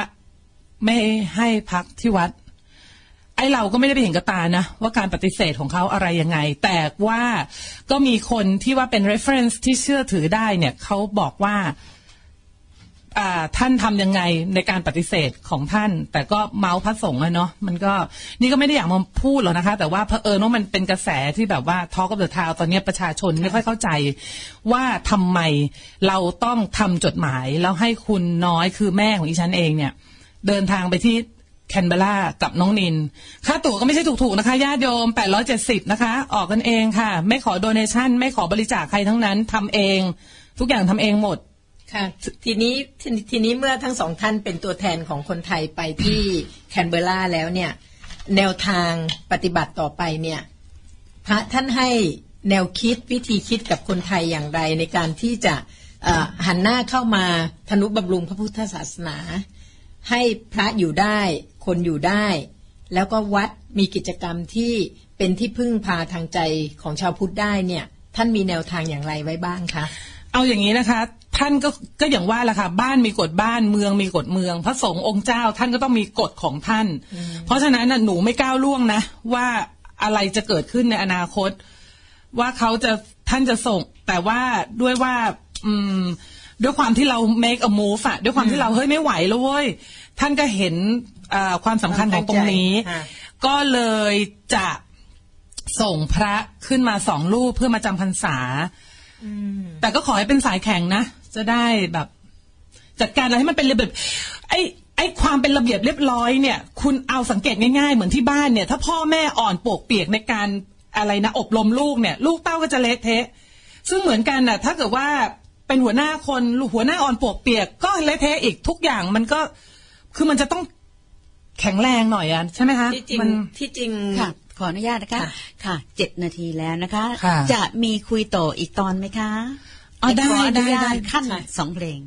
ไม่ให้พักที่วัด ไอเราก็ไม่ได้ไปเห็นกับตานะ ว่าการปฏิเสธของเขาอะไรยังไง แต่ว่าก็มีคนที่ว่าเป็น reference ที่เชื่อถือได้เนี่ยเขาบอกว่าอ่า ท่านทำยังไงในการปฏิเสธของท่าน แต่ก็เมาส์พระสงฆ์อะเนาะมันก็นี่ก็ไม่ได้อยากมาพูดหรอกนะคะ แต่ว่าเผอิญว่ามันเป็นกระแสที่แบบว่าทอกับเดอะทาวตอนนี้ประชาชนไม่ค่อยเข้าใจว่าทำไมเราต้องทำจดหมายแล้วให้คุณน้อยคือแม่ของอีฉันเองเนี่ย เดินทางไปที่แคนเบรากับน้องนิน ค่าตั๋วก็ไม่ใช่ถูกๆนะคะญาติโยม 870 นะคะ ออกกันเองค่ะ ไม่ขอโดเนชั่น ไม่ขอบริจาคใครทั้งนั้นทำเอง ทุกอย่างทำเองหมด ค่ะทีนี้ททีนี้เมื่อทั้งสองท่านเป็นตัวแทนของคนไทยไปที่แคนเบอร์ราแล้วเนี่ย แนวทางปฏิบัติต่อไปเนี่ย พระท่านให้แนวคิดวิธีคิดกับคนไทยอย่างไรในการที่จะหันหน้าเข้ามาธนุบำรุงพระพุทธศาสนา ให้พระอยู่ได้ คนอยู่ได้ แล้วก็วัดมีกิจกรรมที่เป็นที่พึ่งพาทางใจของชาวพุทธได้เนี่ย ท่านมีแนวทางอย่างไรไว้บ้างคะ เอาอย่างนี้นะคะ ท่านก็ก็อย่างว่าแหละค่ะ บ้านมีกฎบ้านเมืองมีกฎเมือง พระสงฆ์องค์เจ้าท่านก็ต้องมีกฎของท่าน เพราะฉะนั้นน่ะหนูไม่ก้าวล่วงนะ ว่าอะไรจะเกิดขึ้นในอนาคต ว่าเขาจะท่านจะส่ง แต่ว่าด้วยว่า อืม ด้วยความที่เรา make a move อะด้วยความที่เราเฮ้ยไม่ไหวแล้วเว้ยท่านก็เห็นเอ่อความสำคัญของตรงนี้ค่ะก็เลยจะส่งพระขึ้นมาสองรูปเพื่อมาจำพรรษา แต่ก็ขอให้เป็นสายแข็งนะ จะได้แบบ จัดการอะไรให้มันเป็นระเบียบไอ้ไอ้ความเป็นระเบียบเรียบร้อยเนี่ย คุณเอาสังเกตง่ายๆ เหมือนที่บ้านเนี่ย ถ้าพ่อแม่อ่อนปวกเปียกในการอะไรนะอบรมลูกเนี่ย ลูกเต้าก็จะเละเทะ ซึ่งเหมือนกันน่ะ ถ้าเกิดว่าเป็นหัวหน้าคนหัวหน้าอ่อนปวกเปียก ก็เละเทะอีกทุกอย่างมันก็คือมันจะต้องแข็งแรงหน่อยอะใช่ไหมคะที่จริงมันที่จริงค่ะ ขออนุญาตนะคะ ค่ะเจ็ดนาทีแล้วนะคะค่ะจะมีคุยต่ออีกตอนไหมคะอ๋อได้ขออนุญาได้ตขั้นสองเพลง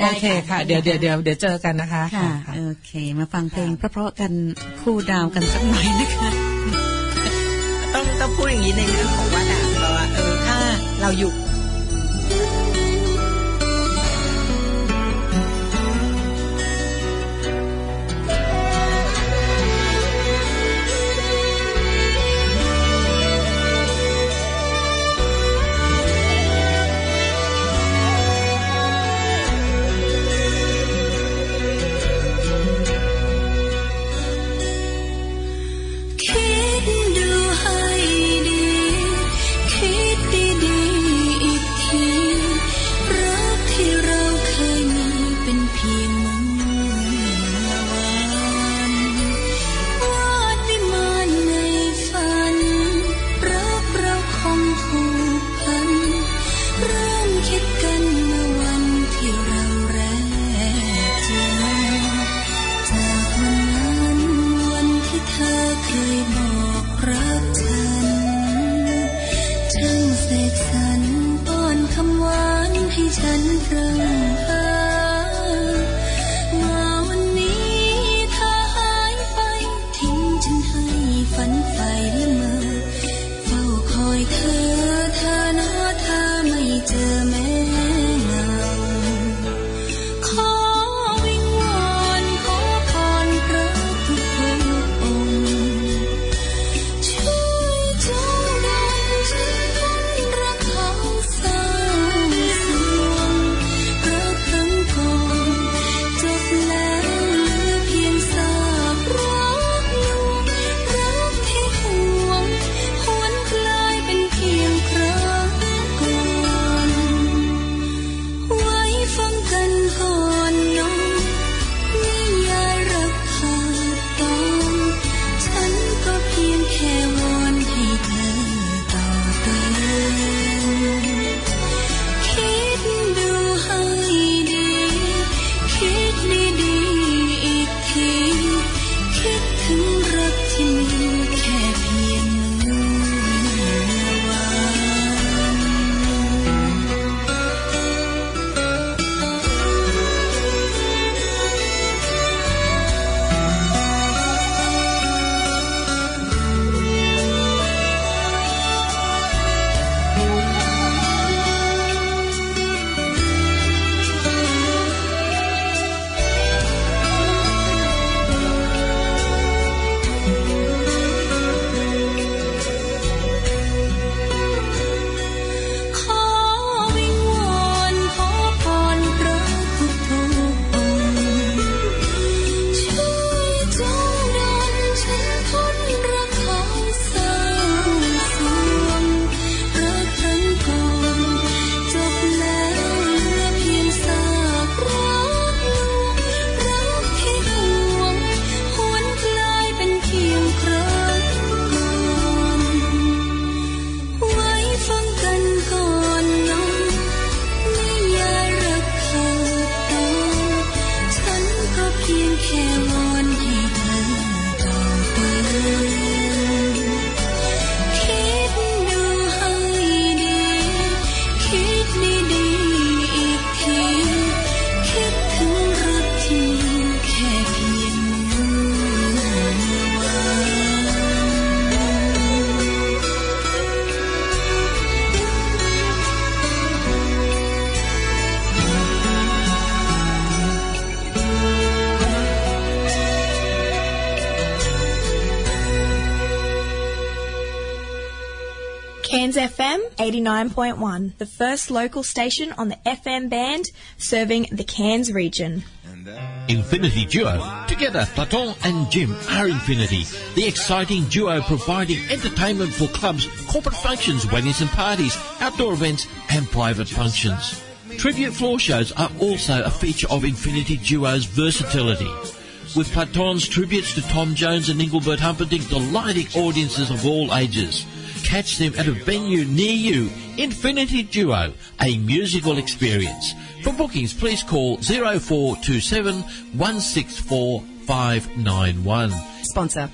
โอเคค่ะ เดี๋ยวเดี๋ยวเดี๋ยวเดี๋ยวเจอกันนะคะค่ะโอเค มาฟังเพลงเพราะๆกันคู่ดาวกันสักหน่อยนะคะ ต้องต้องพูดอย่างนี้ในเรื่องของวัดอะแบบว่าเออถ้าเราอยู่ 89.1, the first local station on the FM band serving the Cairns region. Infinity Duo. Together, Platon and Jim are Infinity, the exciting duo providing entertainment for clubs, corporate functions, weddings and parties, outdoor events and private functions. Tribute floor shows are also a feature of Infinity Duo's versatility. With Platon's tributes to Tom Jones and Engelbert Humperdinck delighting audiences of all ages. Catch them at a venue near you. Infinity Duo, a musical experience. For bookings, please call 0427 164 591. Sponsor.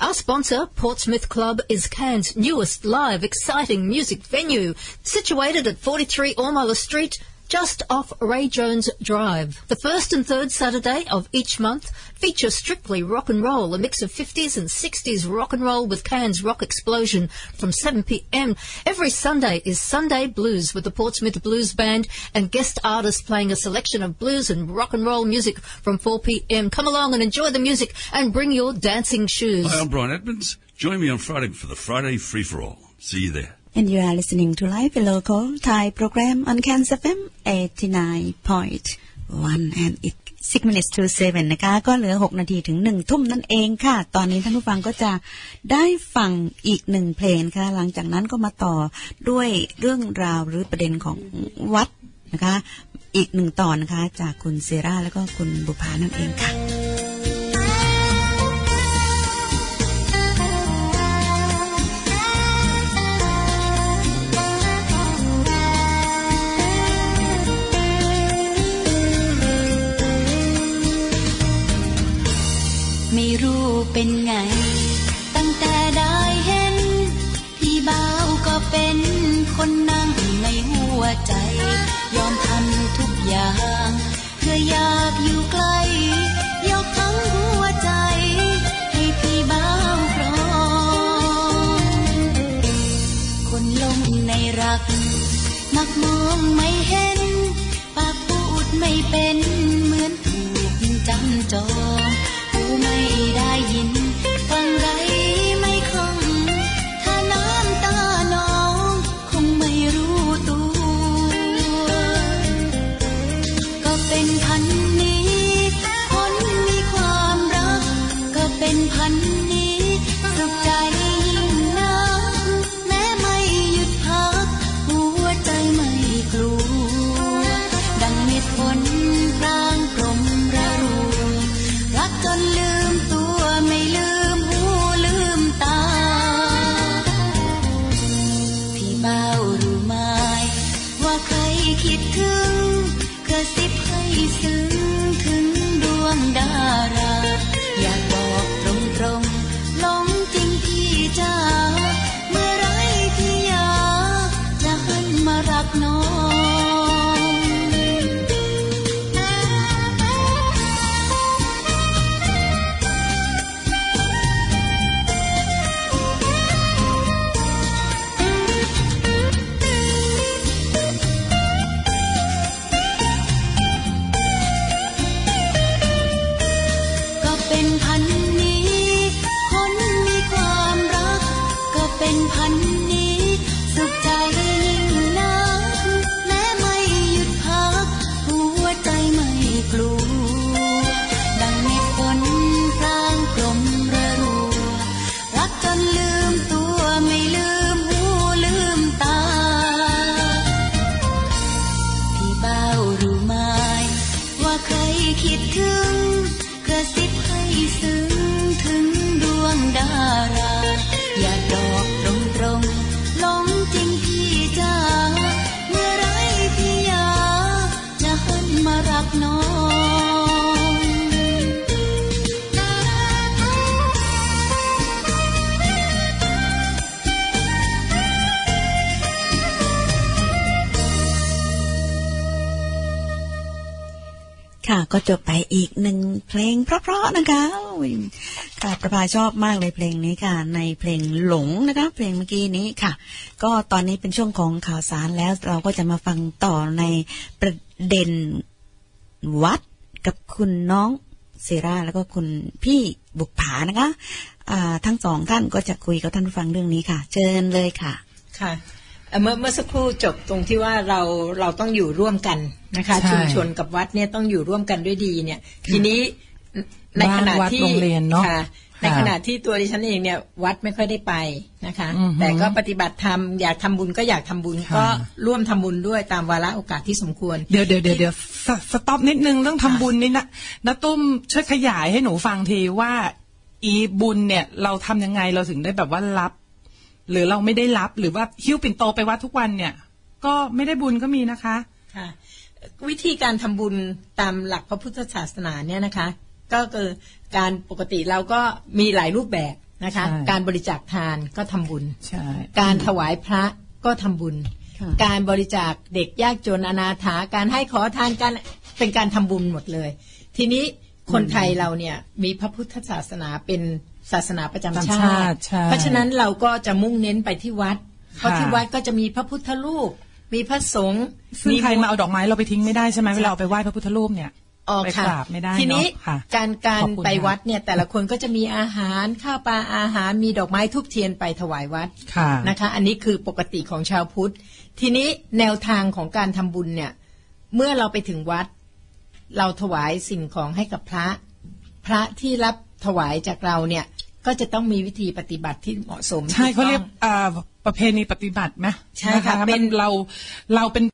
Our sponsor, Portsmouth Club, is Cairns' newest live, exciting music venue, situated at 43 Ormala Street, just off Ray Jones Drive. The first and third Saturday of each month feature strictly rock and roll, a mix of 50s and 60s rock and roll with Cairns Rock Explosion from 7pm. Every Sunday is Sunday Blues with the Portsmouth Blues Band and guest artists playing a selection of blues and rock and roll music from 4pm. Come along and enjoy the music and bring your dancing shoes. Hi, I'm Brian Edmonds. Join me on Friday for the Friday Free for All. See you there. And you are listening to Live Local Thai program on Cairns FM 89.1 and it 6 minutes to 7 นะคะ ก็เหลือ 6 นาทีถึง 1 ทุ่มนั่นเองค่ะ ตอนนี้ท่านผู้ฟังก็จะได้ฟังอีกหนึ่งเพลงค่ะ หลังจากนั้นก็มาต่อด้วยเรื่องราวหรือประเด็นของวัดนะคะ อีกหนึ่งตอนนะคะ จากคุณเซราแล้วก็คุณบุภานั่นเองค่ะ ไม่รู้เป็นไง ตั้งแต่ได้เห็น พี่บ่าวก็เป็นคนนั่งในหัวใจ ยอมทำทุกอย่าง เพื่ออยากอยู่ใกล้ ยกทั้งหัวใจ ให้พี่บ่าวครองคนลงในรักมักมองไม่เห็น ปากพูดไม่เป็นเหมือนถูกจำจอง หูไม่ได้ เพลงเพราะๆนะคะอุ้ยค่ะประภาชอบมากเลยเพลงนี้ค่ะ ในเพลงหลงนะคะเพลงเมื่อกี้นี้ค่ะ ก็ตอนนี้เป็นช่วงของข่าวสารแล้วเราก็จะมาฟังต่อในประเด็นวัดกับคุณน้องเซราแล้วก็คุณพี่บุกผานะคะอ่าทั้งสองท่านก็จะคุยกับท่านผู้ฟังเรื่องนี้ค่ะ เชิญเลยค่ะ ค่ะเอ่อเมื่อเมื่อสักครู่จบตรงที่ว่าเราเราต้องอยู่ร่วมกันนะคะใช่ชุมชนกับวัดเนี่ยต้องอยู่ร่วมกันด้วยดีเนี่ย ทีนี้ ในขณะบ้านวัดที่โรงเรียนเนอะค่ะในค่ะขณะที่ตัวดิฉันเองเนี่ยวัดไม่ค่อยได้ไปนะคะอือฮึแต่ก็ปฏิบัติธรรมอยากทำบุญก็อยากทำบุญค่ะก็ร่วมทำบุญด้วยตามวาระโอกาสที่สมควร เดี๋ยวเดี๋ยวเดี๋ยวเดี๋ยวสสต็อปนิดนึงเรื่องทำบุญนี่นะนะตุ้มช่วยขยายให้หนูฟังทีว่า อีบุญเนี่ยเราทำยังไงเราถึงได้แบบว่ารับ หรือเราไม่ได้รับหรือว่าหิ้วปิ่นโตไปวัดทุกวันเนี่ย ก็ไม่ได้บุญก็มีนะคะค่ะวิธีการทำบุญตามหลักพระพุทธศาสนาเนี่ยนะคะ ก็คือการปกติเราก็มีหลายรูปแบบนะคะใช่การบริจาคทานก็ทำบุญใช่การถวายพระก็ทำบุญค่ะการบริจาคเด็กยากจนอนาถาการให้ขอทานการเป็นการทำบุญหมดเลย ทีนี้คนไทยเราเนี่ยมีพระพุทธศาสนาเป็นศาสนาประจำประจำชาชาติติใช่เพราะฉะนั้นเราก็จะมุ่งเน้นไปที่วัด เพราะค่ะที่วัดก็จะมีพระพุทธรูป มีพระสงฆ์ซึ่งใครโบสถ์มาเอาดอกไม้เราไปทิ้งไม่ได้ใช่ไหมเวลาเอาไปไหว้พระพุทธรูปเนี่ย อ๋อไปค่ะกราบไม่ได้ทีนี้เอะค่ะการการขอบคุณไปค่ะวัดเนี่ย แต่ละคนก็จะมีอาหารข้าวปลาอาหารมีดอกไม้ทุบเทียนไปถวายวัดค่ะนะคะ อันนี้คือปกติของชาวพุทธ ทีนี้แนวทางของการทำบุญเนี่ย เมื่อเราไปถึงวัด เราถวายสิ่งของให้กับพระ พระที่รับถวายจากเราเนี่ย ก็จะต้องมีวิธีปฏิบัติที่เหมาะสมใช่เขาเรียกถูต้องอ่าประเพณีปฏิบัติไหมใช่ค่ะนเป็นมันเราเราเป็น